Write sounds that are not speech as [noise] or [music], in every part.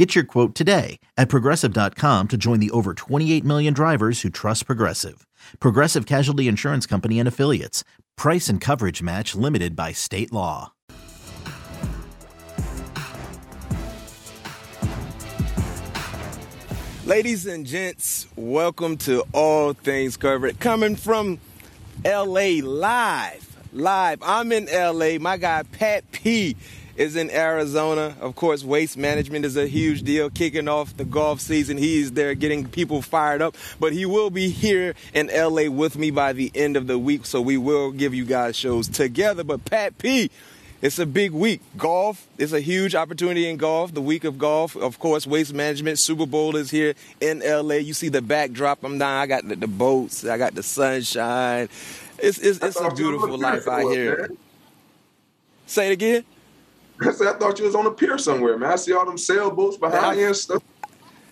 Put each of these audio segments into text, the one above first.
Get your quote today at progressive.com to join the over 28 million drivers who trust Progressive. Progressive Casualty Insurance Company and Affiliates. Price and coverage match limited by state law. Ladies and gents, welcome to All Things Covered. Coming from LA live. Live. I'm in LA. My guy Pat P is in Arizona. Of course, waste management is a huge deal. Kicking off the golf season, he's there getting people fired up. But he will be here in LA with me by the end of the week, so we will give you guys shows together. But Pat P, it's a big week. Golf is a huge opportunity in golf. The week of golf, of course, waste management. Super Bowl is here in LA. You see the backdrop. I'm down. I got the, the boats. I got the sunshine. It's it's, it's a beautiful life out here. Say it again. I said, I thought you was on a pier somewhere, man. I see all them sailboats behind you and stuff.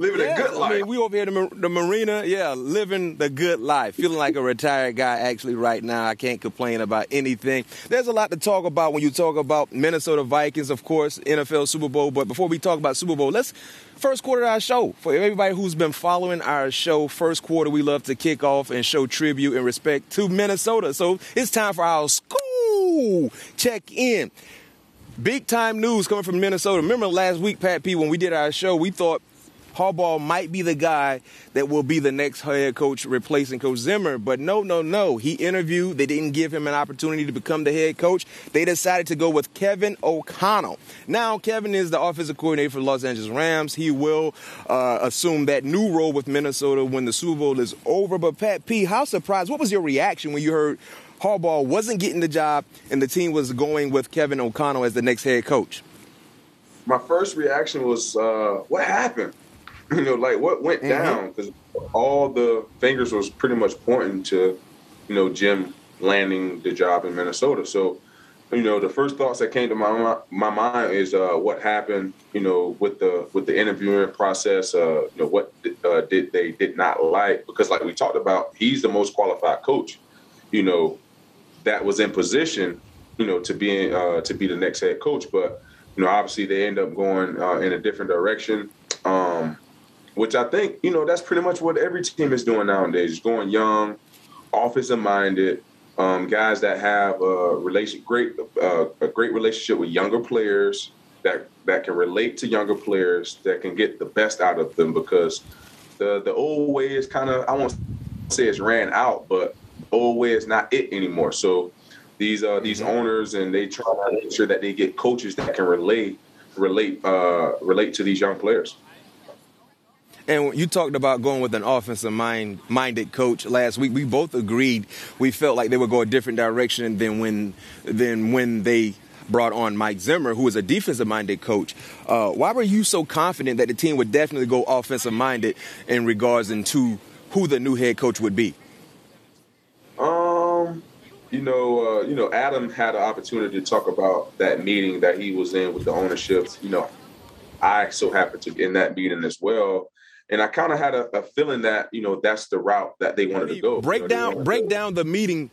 Living yeah, a good life. I mean, we over here in the, the marina, yeah, living the good life. Feeling like a retired guy actually right now. I can't complain about anything. There's a lot to talk about when you talk about Minnesota Vikings, of course, NFL Super Bowl. But before we talk about Super Bowl, let's first quarter of our show. For everybody who's been following our show, first quarter, we love to kick off and show tribute and respect to Minnesota. So it's time for our school check in. Big time news coming from Minnesota. Remember last week, Pat P, when we did our show, we thought Harbaugh might be the guy that will be the next head coach replacing Coach Zimmer. But no, no, no. He interviewed. They didn't give him an opportunity to become the head coach. They decided to go with Kevin O'Connell. Now, Kevin is the offensive coordinator for the Los Angeles Rams. He will uh, assume that new role with Minnesota when the Super Bowl is over. But Pat P, how surprised? What was your reaction when you heard Harbaugh wasn't getting the job and the team was going with Kevin O'Connell as the next head coach? My first reaction was, uh, what happened? [laughs] You know, like what went mm-hmm. down? Because all the fingers was pretty much pointing to, you know, Jim landing the job in Minnesota. So, you know, the first thoughts that came to my my mind is uh, what happened, you know, with the with the interviewing process. Uh, you know, what uh, did they did not like? Because, like we talked about, he's the most qualified coach. You know, that was in position, you know, to be uh, to be the next head coach. But you know, obviously they end up going uh, in a different direction, um, which I think you know that's pretty much what every team is doing nowadays. Going young, offensive minded, um, guys that have a relation great uh, a great relationship with younger players that that can relate to younger players that can get the best out of them because the the old way is kind of I won't say it's ran out, but old way is not it anymore. So these uh these mm-hmm. owners and they try to make sure that they get coaches that can relate relate uh relate to these young players. And you talked about going with an offensive mind minded coach last week. We both agreed we felt like they would go a different direction than when than when they brought on Mike Zimmer, who is a defensive minded coach. Uh, why were you so confident that the team would definitely go offensive minded in regards into who the new head coach would be? You know, uh, you know, Adam had an opportunity to talk about that meeting that he was in with the ownership. You know, I so happened to be in that meeting as well, and I kind of had a, a, feeling that you know that's the route that they wanted to go. Break you know, down, break go. down the meeting.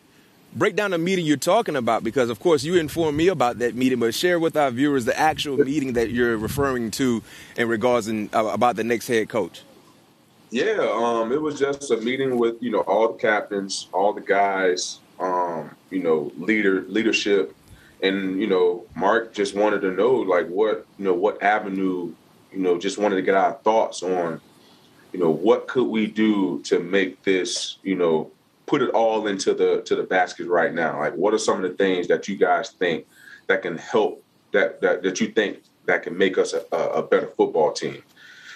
Break down the meeting you're talking about because, of course, you informed me about that meeting, but share with our viewers the actual meeting that you're referring to in regards in, uh, about the next head coach. Yeah, um, it was just a meeting with you know all the captains, all the guys, um, you know, leader leadership, and you know, Mark just wanted to know like what you know what avenue, you know, just wanted to get our thoughts on, you know, what could we do to make this, you know, put it all into the to the basket right now. Like, what are some of the things that you guys think that can help that that that you think that can make us a, a better football team?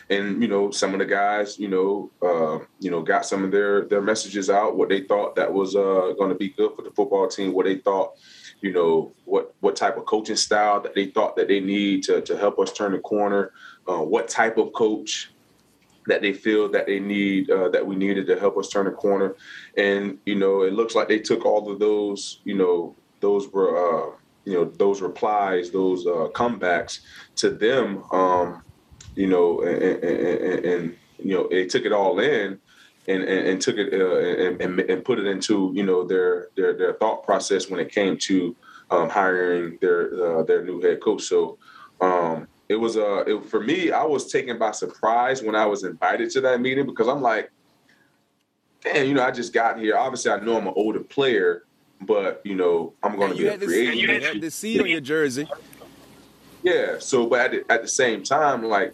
And you know some of the guys you know uh, you know got some of their their messages out what they thought that was uh, going to be good for the football team what they thought you know what what type of coaching style that they thought that they need to to help us turn the corner uh, what type of coach that they feel that they need uh, that we needed to help us turn the corner. And you know, it looks like they took all of those. You know, those were uh, you know those replies, those uh, comebacks to them. Um, you know, and, and, and, you know, they took it all in. And, and, and took it uh, and, and, put it into you know their their their thought process when it came to um, hiring their uh, their new head coach. So um, it was uh it, for me i was taken by surprise when i was invited to that meeting because i'm like damn you know i just got here obviously i know i'm an older player but you know i'm going to be a free agent you had the C on your jersey yeah so but at the, at the same time like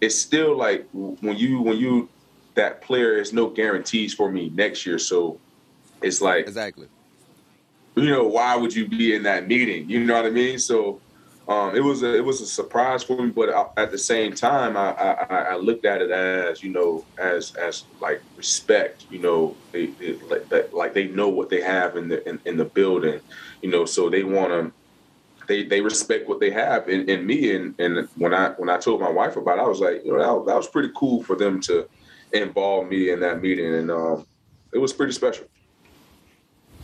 it's still like when you when you that player is no guarantees for me next year so it's like exactly you know why would you be in that meeting you know what i mean so um, it was a it was a surprise for me, but at the same time, I, I, I looked at it as you know as as like respect. You know, they, they like, like they know what they have in the in, in the building. You know, so they want to they they respect what they have in, in me. And and when I when I told my wife about it, I was like, you know, that, that was pretty cool for them to involve me in that meeting, and um, it was pretty special.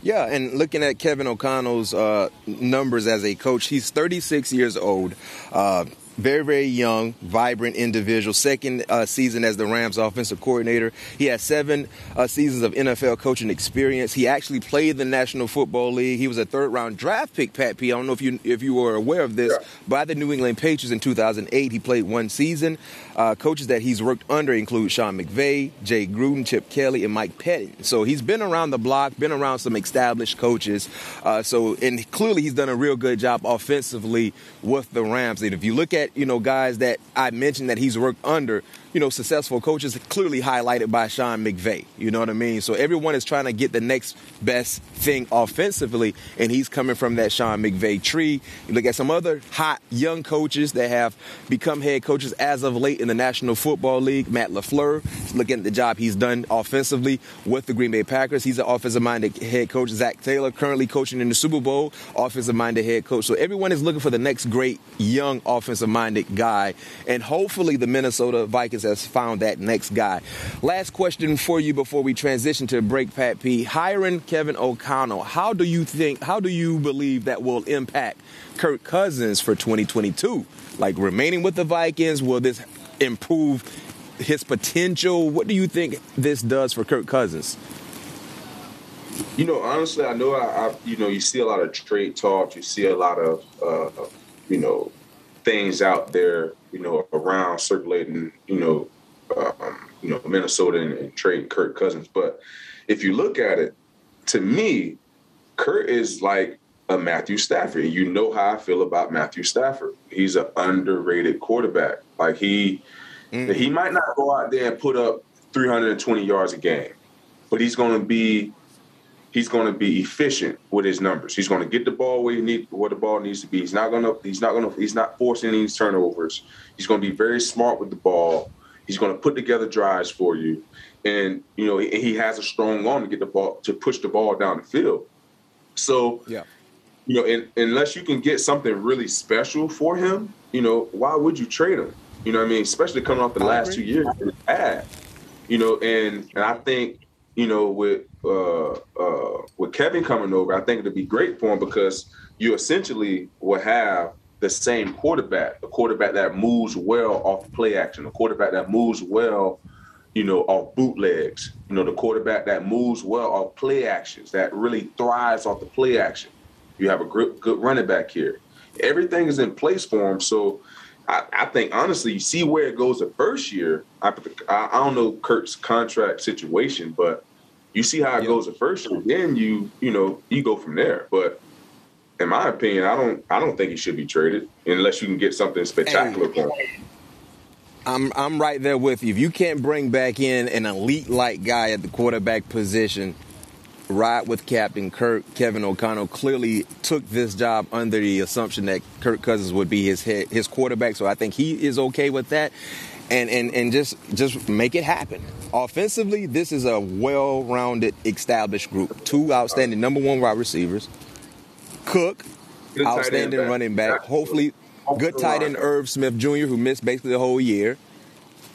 Yeah, and looking at Kevin O'Connell's uh, numbers as a coach, he's 36 years old. Uh, very, very young, vibrant individual. Second uh, season as the Rams offensive coordinator. He has seven uh, seasons of NFL coaching experience. He actually played the National Football League. He was a third round draft pick, Pat P. I don't know if you if you were aware of this, yeah. by the New England Patriots in 2008. He played one season. Uh, coaches that he's worked under include Sean McVay, Jay Gruden, Chip Kelly, and Mike Pettine. So he's been around the block, been around some established coaches. Uh, so and clearly he's done a real good job offensively with the Rams. And if you look at you know guys that I mentioned that he's worked under, you know, successful coaches clearly highlighted by Sean McVay. You know what I mean? So everyone is trying to get the next best thing offensively, and he's coming from that Sean McVay tree. You look at some other hot young coaches that have become head coaches as of late in the National Football League. Matt LaFleur, looking at the job he's done offensively with the Green Bay Packers. He's an offensive minded head coach. Zac Taylor, currently coaching in the Super Bowl, offensive minded head coach. So everyone is looking for the next great young offensive minded guy, and hopefully the Minnesota Vikings has found that next guy. Last question for you before we transition to break, Pat P. Hiring Kevin O'Connell, how do you think, how do you believe that will impact Kirk Cousins for 2022? Like remaining with the Vikings, will this improve his potential? What do you think this does for Kirk Cousins? You know, honestly, I know I, I, you know, you see a lot of trade talk. You see a lot of, uh, you know, things out there, you know, around circulating, you know, um, you know, Minnesota and, and trading Kirk Cousins. But if you look at it, to me, Kurt is like a Matthew Stafford. You know how I feel about Matthew Stafford. He's an underrated quarterback. Like he, mm. he might not go out there and put up 320 yards a game, but he's going to be he's going to be efficient with his numbers. He's going to get the ball where he need where the ball needs to be. He's not going to he's not going to he's not forcing any turnovers. He's going to be very smart with the ball. He's going to put together drives for you, and you know he, he has a strong arm to get the ball to push the ball down the field. So yeah. You know, and, unless you can get something really special for him, you know, why would you trade him? You know what I mean? Especially coming off the last two years had. You know, and and I think you know, with uh, uh, with Kevin coming over, I think it'd be great for him because you essentially will have the same quarterback, a quarterback that moves well off play action, a quarterback that moves well, you know, off bootlegs, you know, the quarterback that moves well off play actions, that really thrives off the play action. You have a good, good running back here. Everything is in place for him. So I, I, think honestly, you see where it goes the first year. I, I, don't know Kirk's contract situation, but you see how it yep. goes the first year, then you you know you go from there. But in my opinion, I don't I don't think he should be traded unless you can get something spectacular for him. I'm I'm right there with you. If you can't bring back in an elite like guy at the quarterback position, ride with Captain Kirk. Kevin O'Connell clearly took this job under the assumption that Kirk Cousins would be his head, his quarterback. So I think he is okay with that and and and just just make it happen. Offensively, this is a well-rounded, established group. Two outstanding number one wide receivers. Cook, good outstanding running back. Hopefully, good tight end Irv Smith Jr., who missed basically the whole year.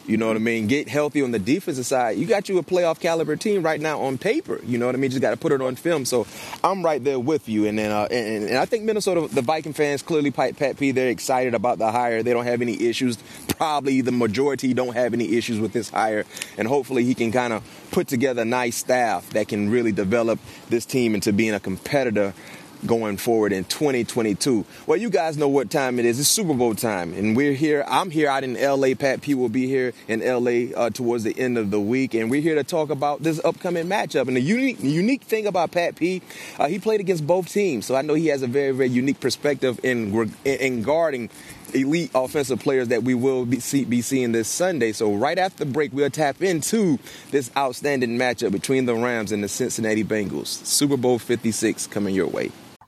You know what I mean? Get healthy on the defensive side. You got you a playoff caliber team right now on paper. You know what I mean? Just got to put it on film. So I'm right there with you. And then uh, and, and, I think Minnesota, the Viking fans clearly, pipe Pat P, they're excited about the hire. They don't have any issues. Probably the majority don't have any issues with this hire. And hopefully he can kind of put together a nice staff that can really develop this team into being a competitor going forward in 2022. Well, you guys know what time it is. It's Super Bowl time, and we're here. I'm here out in LA. Pat P will be here in LA uh, towards the end of the week, and we're here to talk about this upcoming matchup. And the unique, unique thing about Pat P, uh, he played against both teams, so I know he has a very, very unique perspective in in guarding elite offensive players that we will be, see, be seeing this Sunday. So right after break, we'll tap into this outstanding matchup between the Rams and the Cincinnati Bengals. Super Bowl 56 coming your way.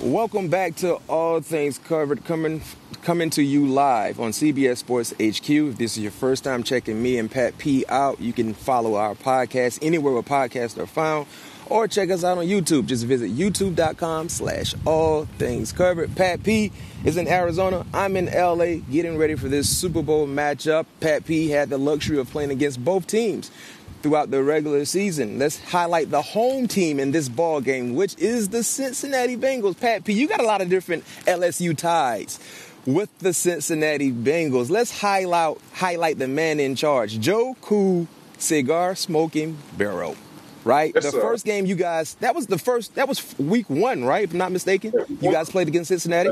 Welcome back to All Things Covered, coming coming to you live on CBS Sports HQ. If this is your first time checking me and Pat P out, you can follow our podcast anywhere where podcasts are found, or check us out on YouTube. Just visit youtube.com slash all things covered. Pat P is in Arizona. I'm in LA getting ready for this Super Bowl matchup. Pat P had the luxury of playing against both teams throughout the regular season. Let's highlight the home team in this ball game, which is the Cincinnati Bengals. Pat P, you got a lot of different LSU ties with the Cincinnati Bengals. Let's highlight highlight the man in charge, Joe Cool Cigar Smoking Burrow. Right, yes, the sir. first game you guys that was the first that was week one, right? If I'm not mistaken, you guys played against Cincinnati.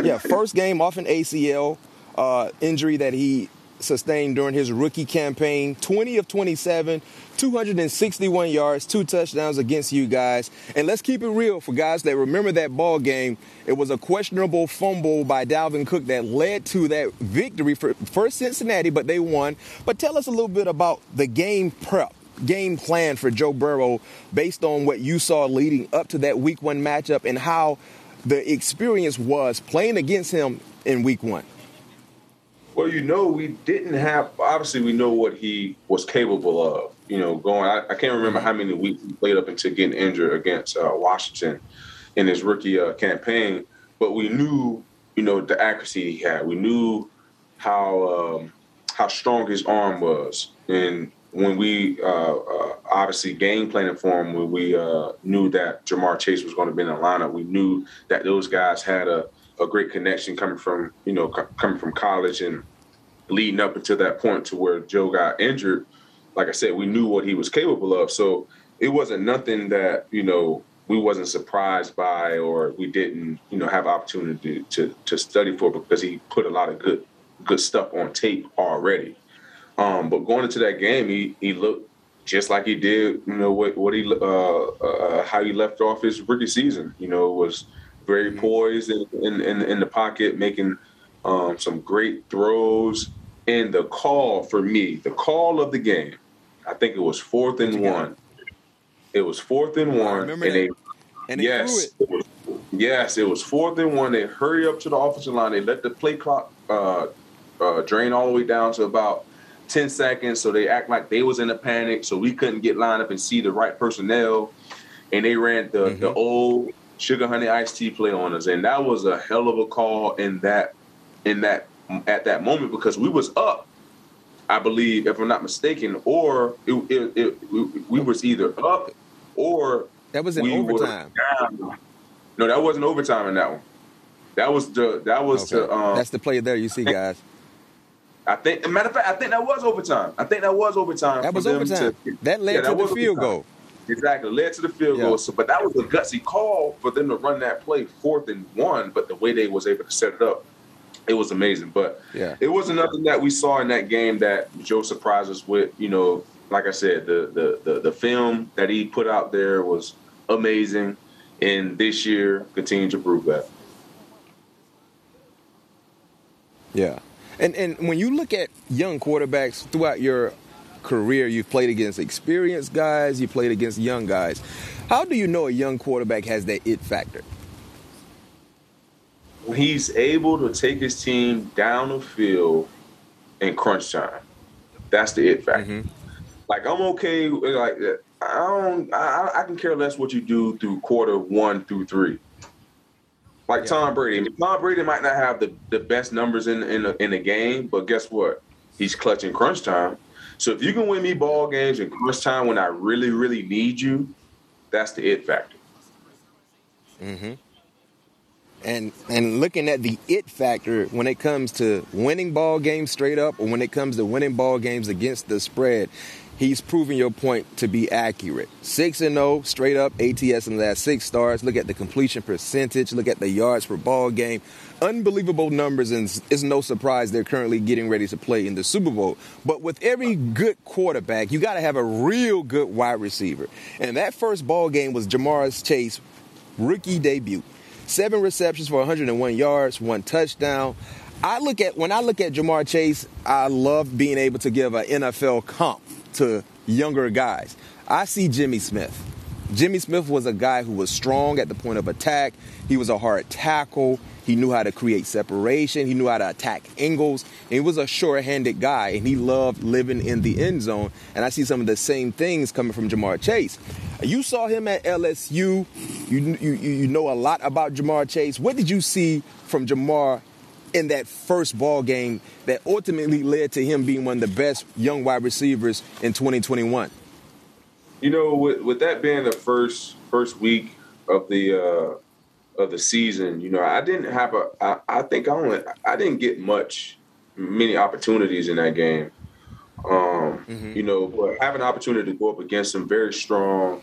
yeah, first game off an ACL uh, injury that he sustained during his rookie campaign 20 of 27, 261 yards, two touchdowns against you guys. And let's keep it real for guys that remember that ball game. It was a questionable fumble by Dalvin Cook that led to that victory for, first Cincinnati, but they won. But tell us a little bit about the game prep game plan for Joe Burrow based on what you saw leading up to that week one matchup and how the experience was playing against him in week one? Well, you know, we didn't have. Obviously, we know what he was capable of. You know, going. I, I can't remember how many weeks he played up until getting injured against uh, Washington in his rookie uh, campaign. But we knew, you know, the accuracy he had. We knew how um, how strong his arm was, and when we uh, uh, obviously game planning for him, when we uh, knew that Ja'Marr Chase was going to be in the lineup, we knew that those guys had a a great connection coming from you know coming from college and leading up until that point to where Joe got injured. Like I said, we knew what he was capable of, so it wasn't nothing that you know we wasn't surprised by or we didn't you know have opportunity to to study for because he put a lot of good good stuff on tape already. Um, but going into that game, he he looked just like he did, you know what what he uh, uh, how he left off his rookie season. You know was very mm-hmm. poised in, in, in, in the pocket, making um, some great throws. And the call for me, the call of the game, I think it was fourth and one. It was fourth and one, and they, and they yes, it. It was, yes, it was fourth and one. They hurry up to the offensive line. They let the play clock uh, uh, drain all the way down to about 10 seconds. So they act like they was in a panic. So we couldn't get lined up and see the right personnel. And they ran the, mm-hmm. the old sugar honey iced tea play on us, and that was a hell of a call in that in that at that moment because we was up. I believe, if I'm not mistaken, or it, it, it, we, we was either up or that was in we overtime. No, that wasn't overtime in that one. That was the that was okay. the um, that's the play there. You see, guys. I think, matter of fact, I think that was overtime. I think that was overtime. That was overtime. To, that led yeah, to that the field overtime. goal. Exactly, led to the field yeah. goal. So, but that was a gutsy call for them to run that play fourth and one. But the way they was able to set it up, it was amazing. But yeah, it wasn't nothing that we saw in that game that Joe surprised us with. You know, like I said, the the the, the film that he put out there was amazing, and this year continued to prove that. Yeah. And and when you look at young quarterbacks throughout your career, you've played against experienced guys, you played against young guys. How do you know a young quarterback has that it factor? He's able to take his team down the field in crunch time. That's the it factor. Mm-hmm. Like I'm okay. Like I don't. I, I can care less what you do through quarter one through three. Like yeah. Tom Brady. Tom Brady might not have the, the best numbers in in the, in the game, but guess what? He's clutching crunch time. So if you can win me ball games in crunch time when I really really need you, that's the it factor. Mm-hmm. And and looking at the it factor when it comes to winning ball games straight up, or when it comes to winning ball games against the spread, he's proving your point to be accurate. 6 and 0 straight up ATS in the last 6 starts. Look at the completion percentage, look at the yards per ball game. Unbelievable numbers and it's no surprise they're currently getting ready to play in the Super Bowl. But with every good quarterback, you got to have a real good wide receiver. And that first ball game was Ja'Marr's Chase rookie debut. 7 receptions for 101 yards, one touchdown. I look at when I look at Ja'Marr Chase, I love being able to give an NFL comp to younger guys. I see Jimmy Smith. Jimmy Smith was a guy who was strong at the point of attack. He was a hard tackle. He knew how to create separation. He knew how to attack angles. he was a sure-handed guy, and he loved living in the end zone. And I see some of the same things coming from Ja'Marr Chase. You saw him at LSU. You, you, you know a lot about Ja'Marr Chase. What did you see from Ja'Marr in that first ball game that ultimately led to him being one of the best young wide receivers in 2021? You know, with, with that being the first first week of the uh, of the season, you know, I didn't have a. I, I think I only I didn't get much many opportunities in that game. Um, mm-hmm. You know, but having an opportunity to go up against some very strong,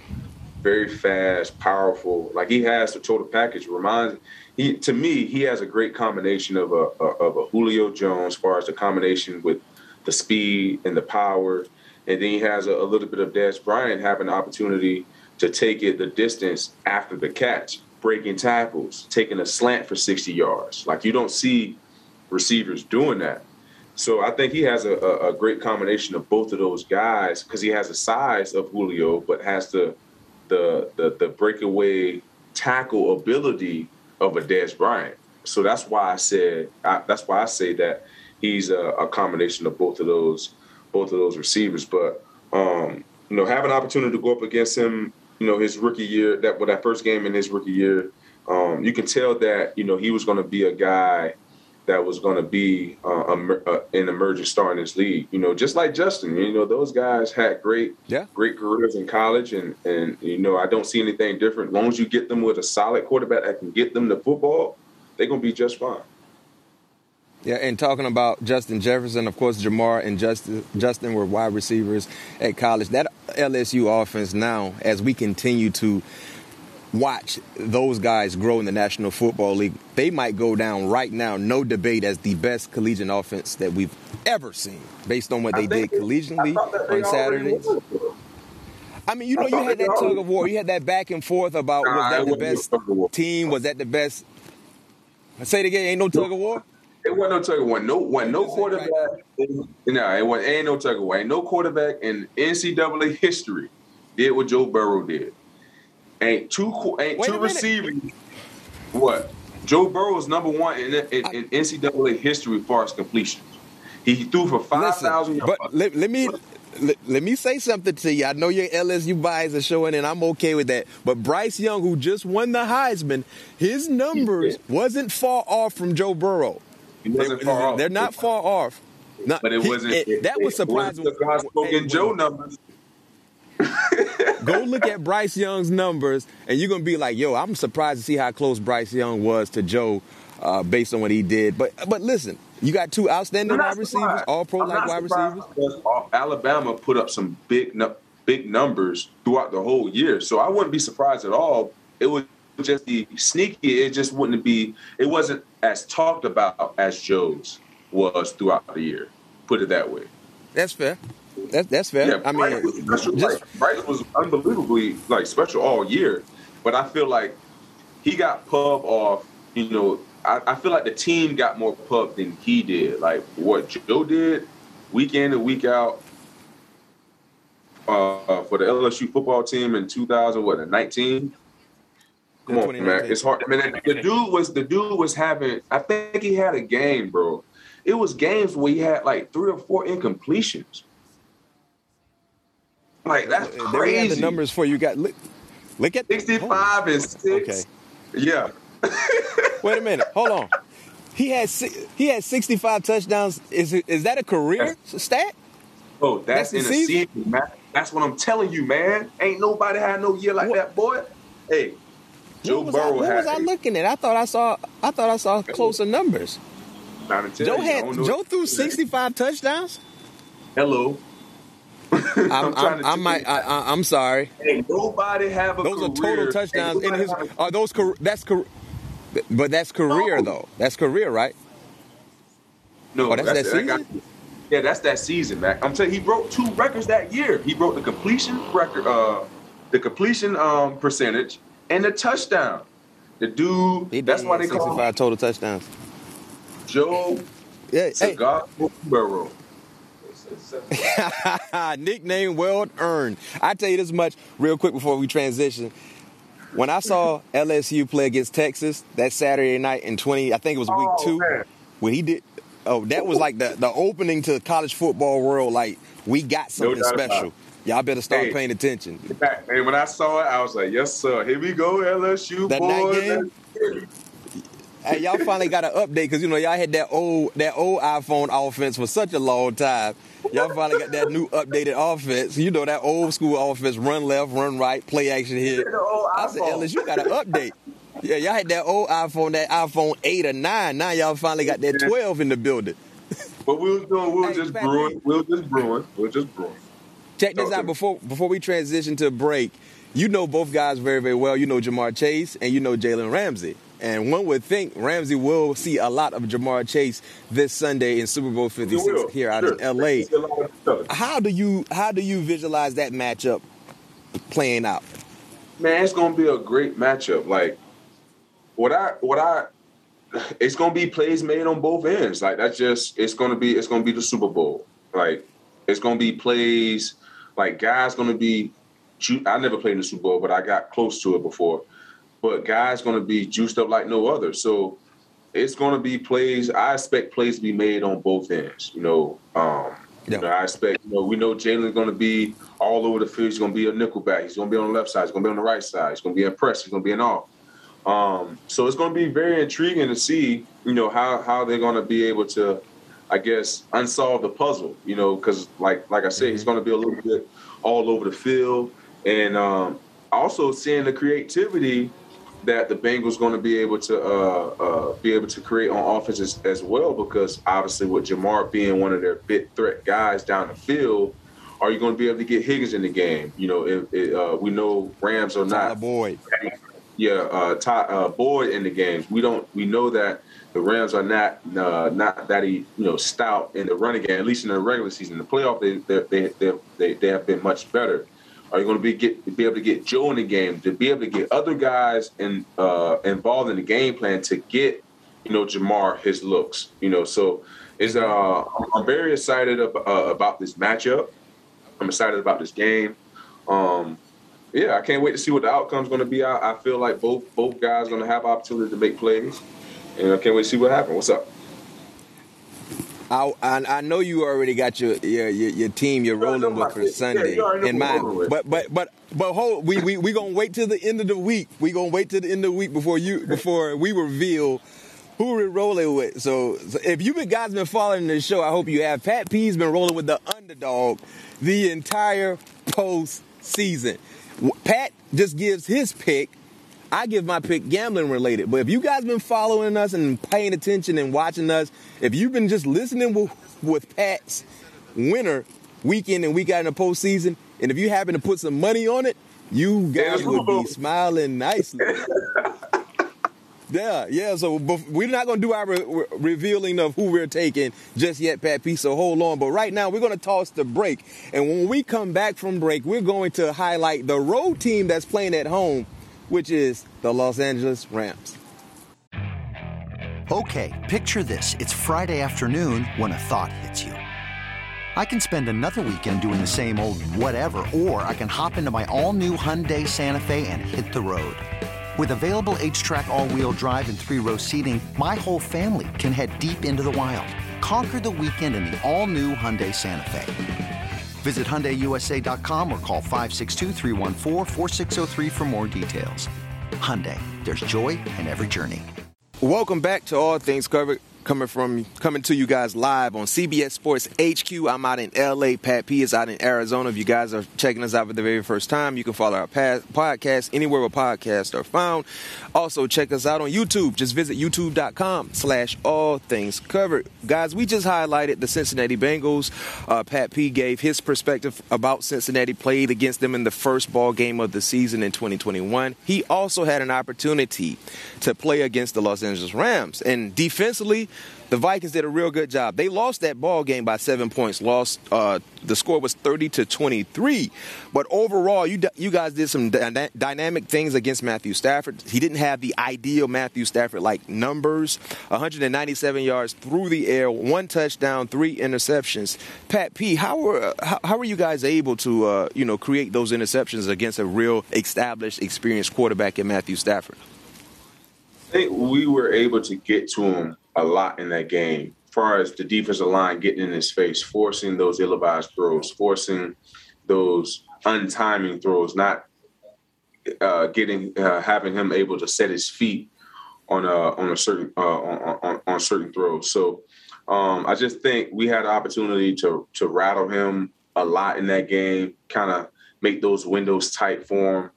very fast, powerful, like he has the total package. Reminds he to me he has a great combination of a, of a Julio Jones as far as the combination with the speed and the power, and then he has a, a little bit of Dez Bryant having the opportunity to take it the distance after the catch, breaking tackles, taking a slant for 60 yards. Like you don't see receivers doing that. So I think he has a, a, a great combination of both of those guys because he has the size of Julio, but has the the the, the breakaway tackle ability of a Dez Bryant. So that's why I said I, that's why I say that he's a, a, combination of both of those both of those receivers. But um, you know, have an opportunity to go up against him, you know, his rookie year, that with that first game in his rookie year, um, you can tell that you know he was going to be a guy that was going to be uh, a, a, an emerging star in this league. You know, just like Justin. You know, those guys had great, yeah. great careers in college, and and you know, I don't see anything different. As long as you get them with a solid quarterback that can get them the football, they're going to be just fine. Yeah, and talking about Justin Jefferson, of course, Ja'Marr and Justin, Justin were wide receivers at college. That LSU offense now, as we continue to watch those guys grow in the National Football League, they might go down right now, no debate, as the best collegiate offense that we've ever seen, based on what they did collegiately on Saturdays. I mean, you know, you had that tug of war. You had that back and forth about was that the best team? Was that the best? I say it again. Ain't no tug of war. It wasn't no tug of war. No, wasn't no quarterback. No, it wasn't. Ain't no tug of war. Ain't no quarterback in NCAA history did what Joe Burrow did. Ain't two ain't Wait two receivers. What? Joe Burrow is number one in, in, in NCAA history as far as completions. He threw for five thousand yards. But let, let me let, let, me say something to you. I know your LSU bias are showing, and I'm okay with that. But Bryce Young, who just won the Heisman, his numbers wasn't far off from Joe Burrow. He wasn't they, far off. They're not far off. Not, but it wasn't. It, it, that was surprising. It wasn't the Joe numbers. Go look at Bryce Young's numbers, and you're gonna be like, "Yo, I'm surprised to see how close Bryce Young was to Joe, uh, based on what he did." But but listen, you got two outstanding wide receivers, all pro like wide receivers. Alabama put up some big big numbers throughout the whole year, so I wouldn't be surprised at all. It would just be sneaky. It just wouldn't be. It wasn't as talked about as Joe's was throughout the year. Put it that way. That's fair. That's that's fair. Yeah, I mean, was special, just, like, Bryce was unbelievably like special all year, but I feel like he got pub off, you know, I, I feel like the team got more pub than he did. Like what Joe did, week in and week out, uh, for the LSU football team in 2000, what, 19? Come on, man. It's hard. I mean, the dude was the dude was having. I think he had a game, bro. It was games where he had like three or four incompletions. Like that's crazy. There have the numbers for you. Got look, look at sixty-five oh. and six. Okay. Yeah. [laughs] Wait a minute. Hold on. He had he had sixty-five touchdowns. Is is that a career that's, stat? Oh, that's, that's in a season. season, man. That's what I'm telling you, man. Ain't nobody had no year like what? that, boy. Hey, Joe what Burrow. I, what was I looking at? I thought I saw. I thought I saw closer numbers. Joe had Joe threw 65 touchdowns. Hello. [laughs] I'm, I'm, I'm, I might. I, am sorry. Hey, nobody have a. Those career. are total touchdowns in his. Are those? That's but that's career no. though. That's career, right? No, oh, that's, that's, that season. That yeah, that's that season, Mac. I'm telling you, he broke two records that year. He broke the completion record, uh, the completion um, percentage, and the touchdown. The dude. He that's why they call him total touchdowns. Joe. Yeah. Cigar hey. [laughs] Nickname well earned. I tell you this much real quick before we transition. When I saw LSU play against Texas that Saturday night in 20, I think it was week oh, two, man. when he did, oh, that was like the, the opening to the college football world. Like, we got something no special. Y'all better start hey, paying attention. And when I saw it, I was like, yes, sir. Here we go, LSU, that boy. Night game, hey, y'all finally got an update because you know y'all had that old that old iPhone offense for such a long time. Y'all finally got that new updated offense. You know that old school offense: run left, run right, play action here. I said, LSU, you got an update. Yeah, y'all had that old iPhone, that iPhone eight or nine. Now y'all finally got that twelve in the building. But we was doing, we were hey, just brewing, we were just brewing, we were just brewing. Check this out before before we transition to break. You know both guys very very well. You know Ja'Marr Chase and you know Jalen Ramsey. And one would think Ramsey will see a lot of Ja'Marr Chase this Sunday in Super Bowl 56 here out sure. in LA. How do you how do you visualize that matchup playing out? Man, it's gonna be a great matchup. Like what I what I it's gonna be plays made on both ends. Like that's just it's gonna be it's gonna be the Super Bowl. Like it's gonna be plays like guys gonna be I never played in the Super Bowl, but I got close to it before but guys going to be juiced up like no other. So it's going to be plays. I expect plays to be made on both ends. You know, um, yeah. you know I expect. You know, we know Jalen's going to be all over the field. He's going to be a nickel back. He's going to be on the left side. He's going to be on the right side. He's going to be in press. He's going to be in off. Um, so it's going to be very intriguing to see, you know, how how they're going to be able to, I guess, unsolve the puzzle. You know, because like like I said, mm-hmm. he's going to be a little bit all over the field, and um, also seeing the creativity that the Bengals going to be able to uh, uh, be able to create on offense as, as, well because obviously with Ja'Marr being one of their big threat guys down the field, are you going to be able to get Higgins in the game? You know, uh, we know Rams are Tyler not Boyd. Yeah, uh, Ty, uh, Boyd in the games. We don't. We know that the Rams are not uh, not that he you know stout in the running game. At least in the regular season, the playoff they they they they, they have been much better. Are you going to be get be able to get Joe in the game to be able to get other guys in, uh, involved in the game plan to get you know Ja'Marr his looks? You know, so is uh, I'm very excited ab- uh, about this matchup. I'm excited about this game. Um, yeah, I can't wait to see what the outcome's going to be. I, I feel like both both guys going to have opportunity to make plays, and I can't wait to see what happens. What's up? I, I, I know you already got your your, your, your team you're rolling with for Sunday yeah, in mind, but but but but hold we we we gonna wait till the end of the week. We gonna wait till the end of the week before you [laughs] before we reveal who we're rolling with. So, so if you guys been following the show, I hope you have. Pat P's been rolling with the underdog the entire post season. Pat just gives his pick I give my pick gambling related. But if you guys been following us and paying attention and watching us, if you've been just listening with, with Pat's winner week in and week out in the postseason, and if you happen to put some money on it, you guys would be smiling nicely. [laughs] Yeah, yeah. So we're not going to do our re- revealing of who we're taking just yet, Pat P. So hold on. But right now, we're going to toss the break. And when we come back from break, we're going to highlight the road team that's playing at home which is the Los Angeles Rams. Okay, picture this. It's Friday afternoon when a thought hits you. I can spend another weekend doing the same old whatever, or I can hop into my all-new Hyundai Santa Fe and hit the road. With available H-Track all-wheel drive and three-row seating, my whole family can head deep into the wild. Conquer the weekend in the all-new Hyundai Santa Fe. Visit HyundaiUSA.com or call 562 for more details. Hyundai, there's joy in every journey. Welcome back to All Things Covered coming from coming to you guys live on CBS Sports HQ. I'm out in LA. Pat P is out in Arizona. If you guys are checking us out for the very first time, you can follow our podcast anywhere where podcasts are found. Also, check us out on YouTube. Just visit youtube.com slash all things covered. Guys, we just highlighted the Cincinnati Bengals. Uh, Pat P gave his perspective about Cincinnati played against them in the first ball game of the season in 2021. He also had an opportunity to play against the Los Angeles Rams. And defensively, the Vikings did a real good job. They lost that ball game by seven points. Lost uh, the score was thirty to twenty three. But overall, you you guys did some dy- dynamic things against Matthew Stafford. He didn't have the ideal Matthew Stafford like numbers. 197 yards through the air, one touchdown, three interceptions. Pat P, how were how, how were you guys able to uh, you know create those interceptions against a real established, experienced quarterback in Matthew Stafford? I think we were able to get to him a lot in that game. As far as the defensive line getting in his face, forcing those ill-advised throws, forcing those untiming throws, not uh, getting uh, having him able to set his feet on a on a certain uh, on, on, on certain throws. So um, I just think we had an opportunity to to rattle him a lot in that game, kind of make those windows tight for him,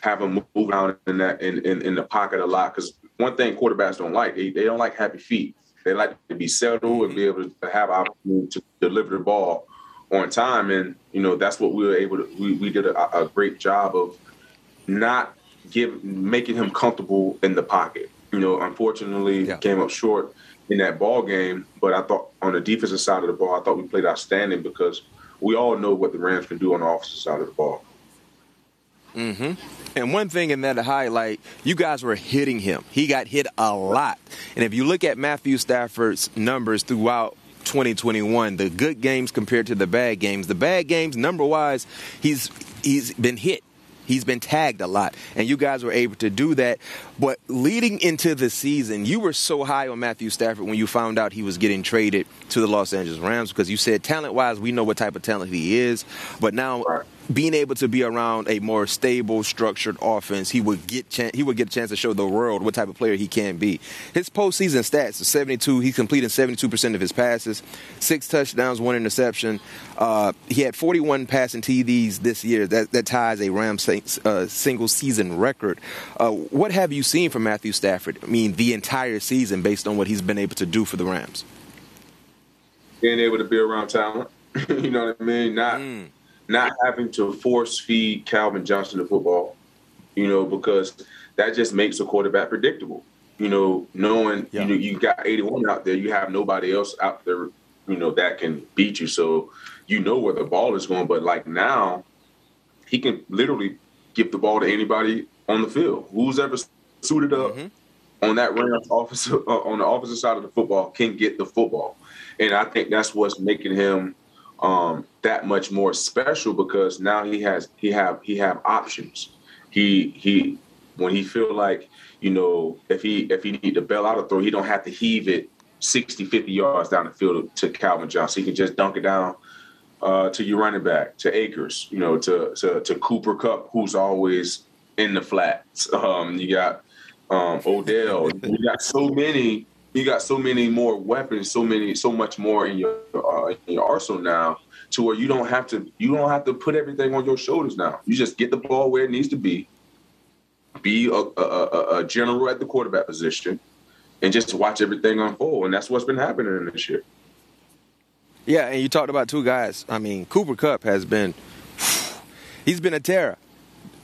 have him move around in that in, in, in the pocket a lot because one thing quarterbacks don't like. They, they don't like happy feet. They like to be settled and be mm-hmm. able to have opportunity to deliver the ball on time. And you know that's what we were able to. We, we did a, a great job of not give making him comfortable in the pocket. You know, unfortunately, yeah. came up short in that ball game. But I thought on the defensive side of the ball, I thought we played outstanding because we all know what the Rams can do on the offensive side of the ball. Mm-hmm. And one thing in that highlight, you guys were hitting him. He got hit a lot. And if you look at Matthew Stafford's numbers throughout 2021, the good games compared to the bad games, the bad games number wise, he's he's been hit. He's been tagged a lot, and you guys were able to do that. But leading into the season, you were so high on Matthew Stafford when you found out he was getting traded to the Los Angeles Rams because you said talent wise, we know what type of talent he is. But now being able to be around a more stable, structured offense, he would get he would get a chance to show the world what type of player he can be. His postseason stats: 72. He's completing 72 percent of his passes, six touchdowns, one interception. Uh, he had 41 passing TDs this year. That that ties a Rams uh, single season record. Uh, what have you seen from Matthew Stafford? I mean, the entire season, based on what he's been able to do for the Rams. Being able to be around talent, [laughs] you know what I mean. Not. Mm not having to force feed Calvin Johnson the football, you know, because that just makes a quarterback predictable. You know, knowing yeah. you know you got 81 out there, you have nobody else out there, you know, that can beat you. So you know where the ball is going. But like now, he can literally give the ball to anybody on the field. Who's ever suited up mm-hmm. on that Rams officer uh, on the opposite side of the football can get the football, and I think that's what's making him um, that much more special because now he has he have he have options. He he when he feel like you know if he if he need to bail out a throw, he don't have to heave it 60, 50 yards down the field to Calvin Johnson. He can just dunk it down uh, to your running back, to Akers, you know, to to, to Cooper Kupp, who's always in the flats. [laughs] Um, you got um, Odell. you got so many you got so many more weapons, so many, so much more in your uh, in your arsenal now, to where you don't have to you don't have to put everything on your shoulders now. You just get the ball where it needs to be, be a, a, a general at the quarterback position, and just watch everything unfold. And that's what's been happening this year. Yeah, and you talked about two guys. I mean, Cooper Kupp has been [sighs] he's been a terror.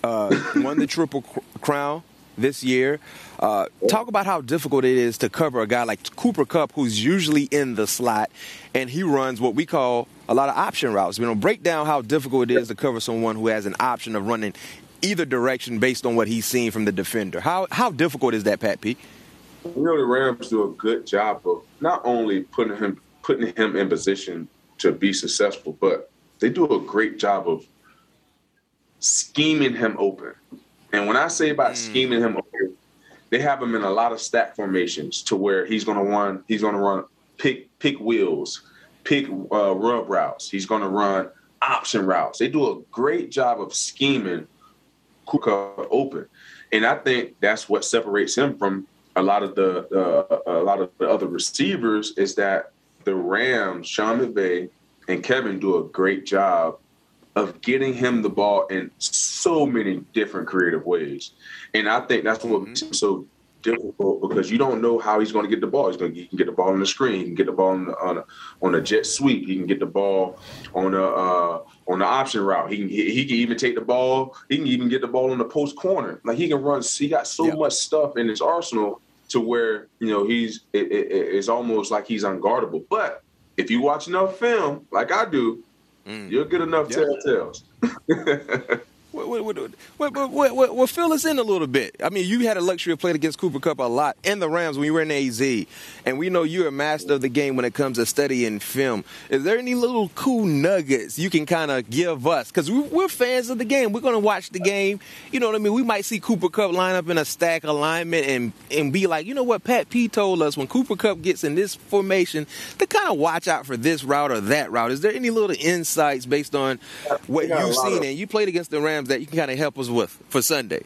Uh, won the triple crown this year. Uh, talk about how difficult it is to cover a guy like Cooper Kupp, who's usually in the slot, and he runs what we call a lot of option routes. You know, break down how difficult it is to cover someone who has an option of running either direction based on what he's seen from the defender. How how difficult is that, Pat P? You know the Rams do a good job of not only putting him putting him in position to be successful, but they do a great job of scheming him open. And when I say about mm. scheming him open, they have him in a lot of stack formations to where he's going to run. He's going to run pick pick wheels, pick uh, rub routes. He's going to run option routes. They do a great job of scheming Cooper open, and I think that's what separates him from a lot of the uh, a lot of the other receivers is that the Rams, Sean McVay and Kevin do a great job of getting him the ball in so many different creative ways. And I think that's what makes him so difficult because you don't know how he's going to get the ball. He's going to he can get the ball on the screen, he can get the ball on, the, on, a, on a jet sweep, he can get the ball on a uh, on the option route. He can he, he, can even take the ball. He can even get the ball on the post corner. Like he can run. He got so yeah. much stuff in his arsenal to where you know he's it, it, it's almost like he's unguardable. But if you watch enough film, like I do, mm. you'll get enough yeah. telltales. [laughs] What, what, what, what, fill us in a little bit. I mean, you had a luxury of playing against Cooper Kupp a lot and the Rams when you were in AZ, and we know you're a master of the game when it comes to studying film. Is there any little cool nuggets you can kind of give us? Because we're fans of the game. We're going to watch the game. You know what I mean? We might see Cooper Kupp line up in a stack alignment and and be like, you know what? Pat P told us when Cooper Kupp gets in this formation to kind of watch out for this route or that route. Is there any little insights based on what you've seen? Of- and you played against the Rams that you can kind of help us with for Sunday?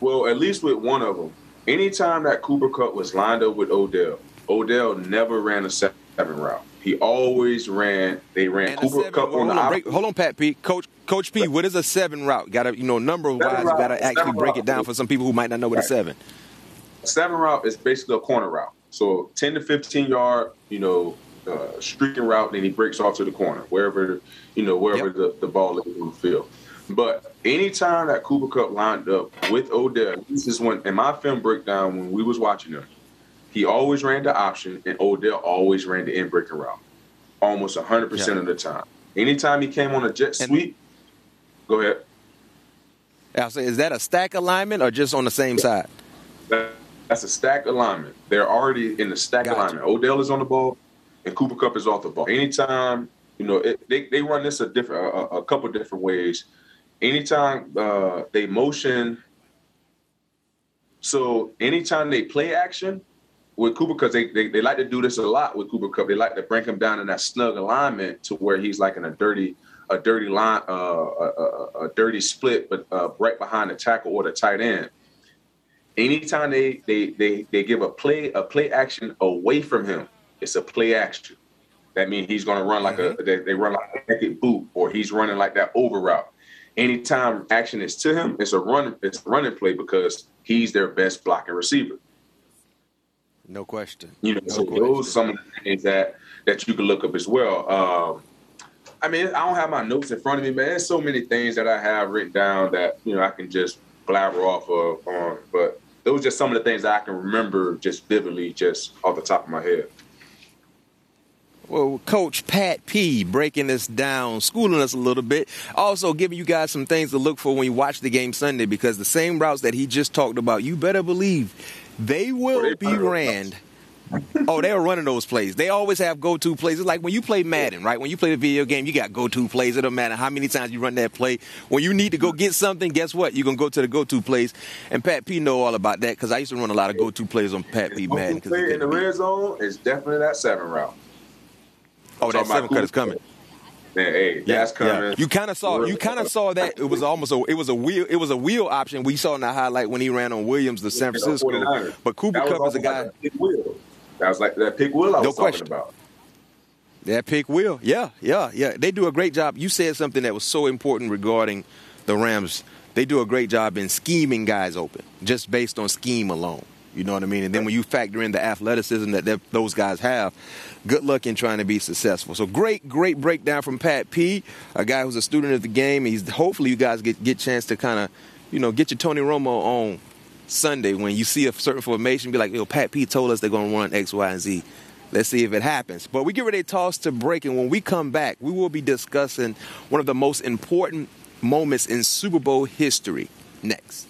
Well, at least with one of them. Anytime that Cooper Kupp was lined up with Odell, Odell never ran a seven route. He always ran. They ran and Cooper Kupp on the break, hold on, Pat P. Coach Coach P. What is a seven route? Got to you know number wise. You Got to actually break route. it down for some people who might not know what right. a seven. Seven route is basically a corner route. So ten to fifteen yard, you know, uh, streaking route. Then he breaks off to the corner, wherever you know wherever yep. the, the ball is on the field. But anytime that Cooper Kupp lined up with Odell, this is when in my film breakdown when we was watching him, he always ran the option and Odell always ran the in breaking route, almost hundred percent of the time. Anytime he came on a jet sweep, and, go ahead. I'll say, is that a stack alignment or just on the same side? That's a stack alignment. They're already in the stack gotcha. alignment. Odell is on the ball, and Cooper Kupp is off the ball. Anytime you know it, they they run this a different a, a couple different ways anytime uh, they motion, so anytime they play action with Cooper, because they, they, they like to do this a lot with Cooper Kupp, they like to bring him down in that snug alignment to where he's like in a dirty a dirty line, uh, a, a, a, dirty split, but uh, right behind the tackle or the tight end. Anytime they they they they give a play a play action away from him, it's a play action. That means he's going to run like mm-hmm. a they, they, run like a naked boot, or he's running like that over route anytime action is to him, it's a run, it's a running play because he's their best blocking receiver. No question. You know, no so question. those some of the things that that you can look up as well. Um, I mean, I don't have my notes in front of me, man. There's so many things that I have written down that you know I can just blabber off of on. But those are just some of the things that I can remember just vividly, just off the top of my head. Well, Coach Pat P breaking this down, schooling us a little bit, also giving you guys some things to look for when you watch the game Sunday because the same routes that he just talked about, you better believe they will be ran. oh, they are running those plays. They always have go-to plays. It's like when you play Madden, right? When you play the video game, you got go-to plays. It don't matter how many times you run that play. When you need to go get something, guess what? You're gonna go to the go-to plays. And Pat P know all about that because I used to run a lot of go-to plays on Pat P. Madden. Play in the red zone is definitely that seven route. Oh, that seven cut is coming. Yeah, hey, yeah, that's coming. Yeah. You kind of saw, you kind of saw that it was almost a, it was a wheel, it was a wheel option. We saw in the highlight when he ran on Williams, the San Francisco. But Cooper Kupp is a guy. Like that was like that pick wheel I was no question. talking about. That pick wheel, yeah, yeah, yeah. They do a great job. You said something that was so important regarding the Rams. They do a great job in scheming guys open, just based on scheme alone. You know what I mean? And then when you factor in the athleticism that those guys have, good luck in trying to be successful. So great, great breakdown from Pat P, a guy who's a student of the game. He's hopefully you guys get get chance to kind of, you know, get your Tony Romo on Sunday when you see a certain formation. Be like, yo, Pat P told us they're to run X, Y, and Z. Let's see if it happens. But we get ready to toss to break, and when we come back, we will be discussing one of the most important moments in Super Bowl history next.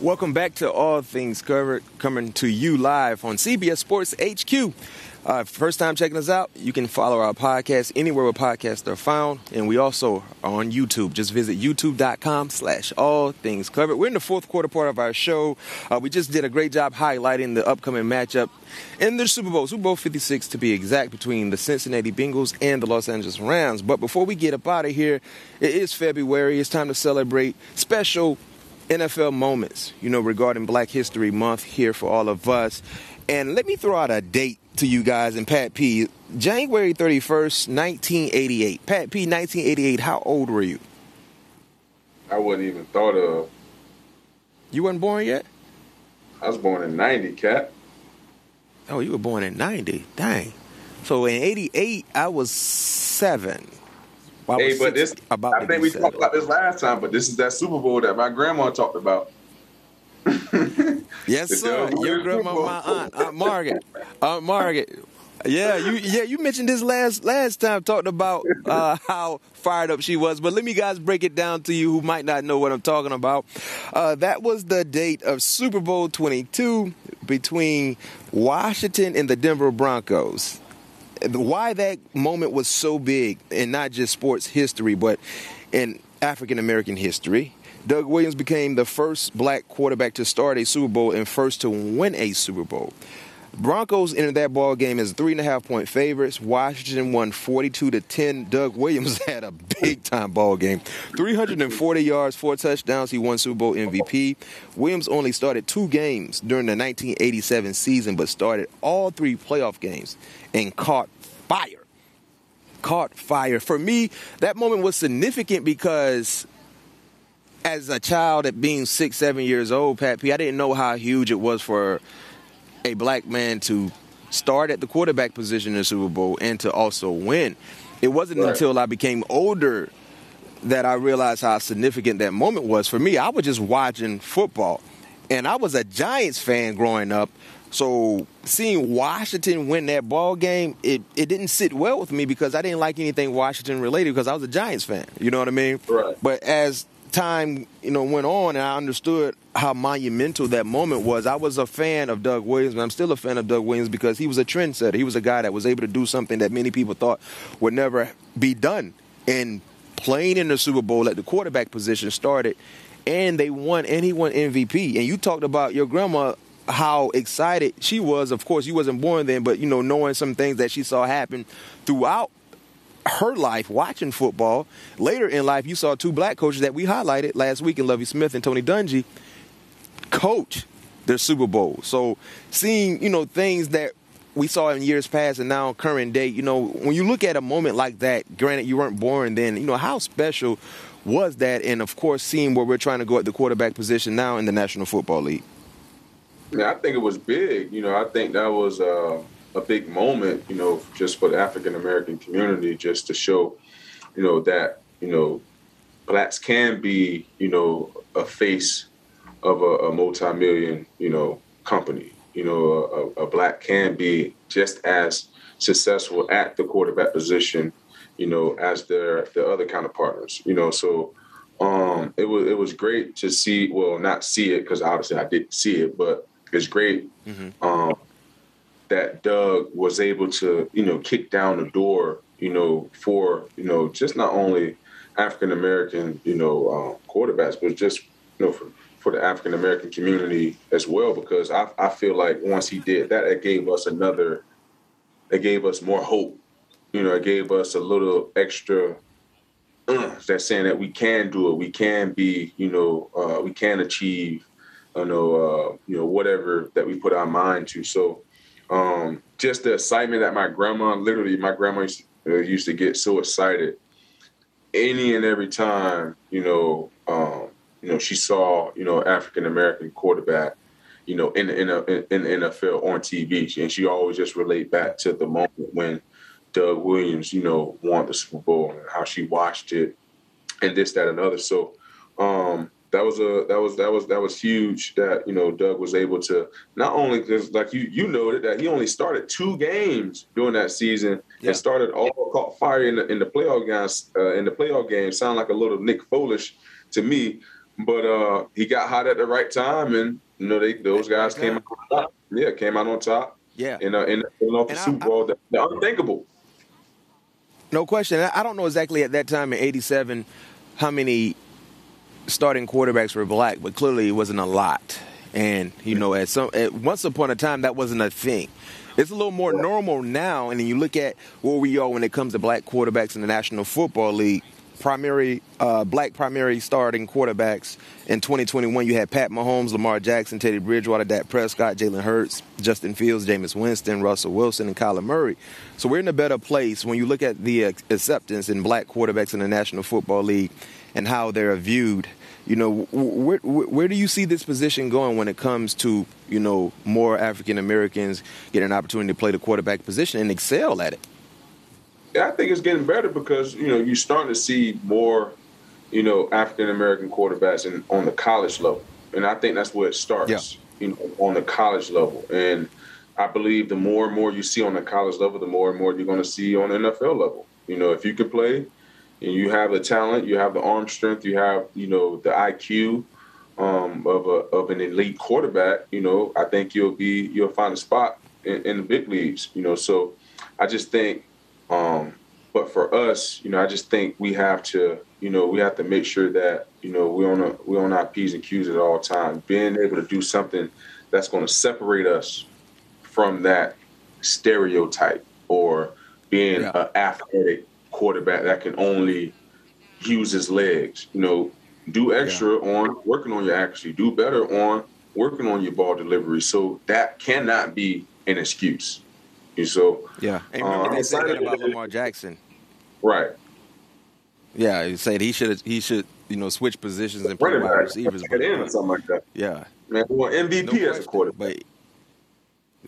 Welcome back to All Things Covered, coming to you live on CBS Sports HQ. Uh, first time checking us out, you can follow our podcast anywhere where podcasts are found. And we also are on YouTube. Just visit youtube.com slash all things covered. We're in the fourth quarter part of our show. Uh, we just did a great job highlighting the upcoming matchup in the Super Bowl, Super Bowl 56 to be exact, between the Cincinnati Bengals and the Los Angeles Rams. But before we get up out of here, it is February. It's time to celebrate special NFL moments, you know, regarding Black History Month here for all of us. And let me throw out a date to you guys and Pat P. January 31st, 1988. Pat P, 1988, how old were you? I wasn't even thought of. You weren't born yet? I was born in 90, Cat. Oh, you were born in 90. Dang. So in 88, I was seven. Well, hey, but this, about I think we talked about this last time, but this is that Super Bowl that my grandma talked about. [laughs] yes, sir. Your grandma, my aunt, Aunt Margaret, Aunt Margaret. Yeah, you yeah you mentioned this last last time talked about uh, how fired up she was. But let me guys break it down to you who might not know what I'm talking about. Uh, that was the date of Super Bowl 22 between Washington and the Denver Broncos why that moment was so big in not just sports history, but in African American history. Doug Williams became the first black quarterback to start a Super Bowl and first to win a Super Bowl. Broncos entered that ball game as three and a half point favorites. Washington won 42 to 10. Doug Williams [laughs] had a big time ball game. 340 yards, four touchdowns. He won Super Bowl MVP. Williams only started two games during the 1987 season, but started all three playoff games and caught fire. Caught fire. For me, that moment was significant because as a child at being six, seven years old, Pat P, I didn't know how huge it was for a black man to start at the quarterback position in the Super Bowl and to also win. It wasn't right. until I became older that I realized how significant that moment was. For me, I was just watching football. And I was a Giants fan growing up. So seeing Washington win that ball game, it, it didn't sit well with me because I didn't like anything Washington related because I was a Giants fan. You know what I mean? Right. But as time, you know, went on and I understood how monumental that moment was. I was a fan of Doug Williams, and I'm still a fan of Doug Williams because he was a trendsetter. He was a guy that was able to do something that many people thought would never be done. And playing in the Super Bowl at the quarterback position started, and they won, and he won MVP. And you talked about your grandma how excited she was. Of course, you wasn't born then, but you know, knowing some things that she saw happen throughout her life watching football. Later in life, you saw two black coaches that we highlighted last week in Lovie Smith and Tony Dungy coach their Super Bowl. So seeing, you know, things that we saw in years past and now current day, you know, when you look at a moment like that, granted you weren't born then, you know, how special was that? And of course, seeing where we're trying to go at the quarterback position now in the National Football League. Yeah, I think it was big. You know, I think that was uh, a big moment, you know, just for the African American community, just to show, you know, that, you know, blacks can be, you know, a face of a, a multi-million, you know, company. You know, a, a, black can be just as successful at the quarterback position, you know, as their the other counterpartners. You know, so um, it was it was great to see. Well, not see it because obviously I didn't see it, but it's great mm-hmm. um, that Doug was able to, you know, kick down the door, you know, for you know just not only African American, you know, uh, quarterbacks, but just you know for for the African American community as well because I, I feel like once he did that, it gave us another, it gave us more hope. You know, it gave us a little extra. Uh, that's saying that we can do it. We can be, you know, uh, we can achieve, you know, uh, you know, whatever that we put our mind to. So, um, just the excitement that my grandma, literally, my grandma used to, uh, used to get so excited any and every time, you know, um, you know, she saw, you know, African American quarterback, you know, in in, a, in the NFL on TV, and she always just relate back to the moment when Doug Williams, you know, won the Super Bowl and how she watched it, and this, that, and other. So, um, that was a that was that was that was huge that you know Doug was able to not only because like you you noted that he only started two games during that season yeah. and started all caught fire in the in the playoff games uh, in the playoff game. Sound like a little Nick Foles to me but uh, he got hot at the right time and you know they those guys came out on top. Yeah came out on top. Yeah. In uh, in, in off the and Super Bowl the unthinkable. No question. I don't know exactly at that time in '87 how many starting quarterbacks were black, but clearly it wasn't a lot. And you know, at some at once upon a time, that wasn't a thing. It's a little more normal now, and then you look at where we are when it comes to black quarterbacks in the National Football League. Primary uh, black primary starting quarterbacks in 2021. You had Pat Mahomes, Lamar Jackson, Teddy Bridgewater, Dak Prescott, Jalen Hurts, Justin Fields, Jameis Winston, Russell Wilson, and Kyler Murray. So we're in a better place when you look at the acceptance in black quarterbacks in the National Football League and how they're viewed you know, where, where do you see this position going when it comes to, you know, more African Americans getting an opportunity to play the quarterback position and excel at it? Yeah, I think it's getting better because, you know, you're starting to see more, you know, African American quarterbacks in, on the college level. And I think that's where it starts, yeah. you know, on the college level. And I believe the more and more you see on the college level, the more and more you're going to see on the NFL level. You know, if you can play – and you have the talent, you have the arm strength, you have you know the IQ um, of a of an elite quarterback. You know, I think you'll be you'll find a spot in, in the big leagues. You know, so I just think, um, but for us, you know, I just think we have to you know we have to make sure that you know we on a, we on our p's and q's at all times. Being able to do something that's going to separate us from that stereotype or being yeah. an athletic quarterback that can only use his legs. You know, do extra yeah. on working on your accuracy, do better on working on your ball delivery. So that cannot be an excuse. And so yeah, and remember uh, they said that about Lamar Jackson, right? Yeah, he said he should he should you know switch positions and play wide receivers, but, in something like that. Yeah, man, well MVP no as a quarterback. But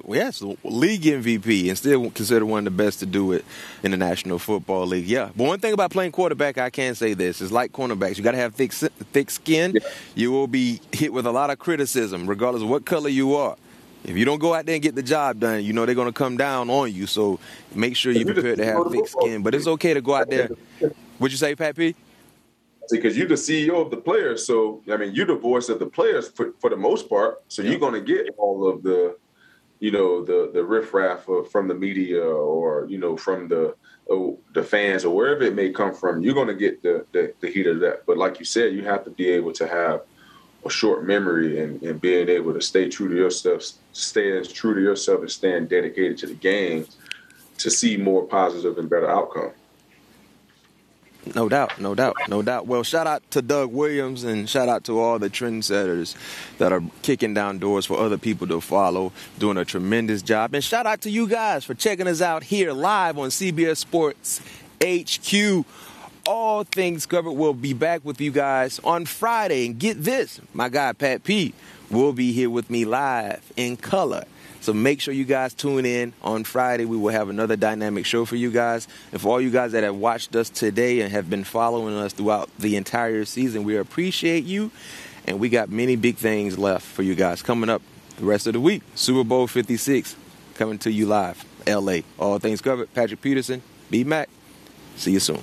yes, league MVP, and still considered one of the best to do it in the National Football League. Yeah, but one thing about playing quarterback, I can say this: is like cornerbacks, you got to have thick, thick skin. Yeah. You will be hit with a lot of criticism, regardless of what color you are. If you don't go out there and get the job done, you know they're going to come down on you. So make sure you're prepared to have thick skin. But it's okay to go out there. What'd you say, Pat P? Because you're the CEO of the players, so I mean you're the voice of the players for, for the most part. So yeah. you're going to get all of the you know the the riffraff from the media or you know from the uh, the fans or wherever it may come from, you're going to get the, the, the heat of that. But like you said, you have to be able to have a short memory and, and being able to stay true to yourself, stay as true to yourself and staying dedicated to the game to see more positive and better outcome. No doubt, no doubt, no doubt. Well, shout out to Doug Williams and shout out to all the trendsetters that are kicking down doors for other people to follow, doing a tremendous job. And shout out to you guys for checking us out here live on CBS Sports HQ. All things covered. We'll be back with you guys on Friday. And get this, my guy Pat P will be here with me live in color so make sure you guys tune in on Friday. We will have another dynamic show for you guys. And for all you guys that have watched us today and have been following us throughout the entire season, we appreciate you. And we got many big things left for you guys coming up the rest of the week. Super Bowl 56 coming to you live, LA. All things covered. Patrick Peterson, B Mac. See you soon.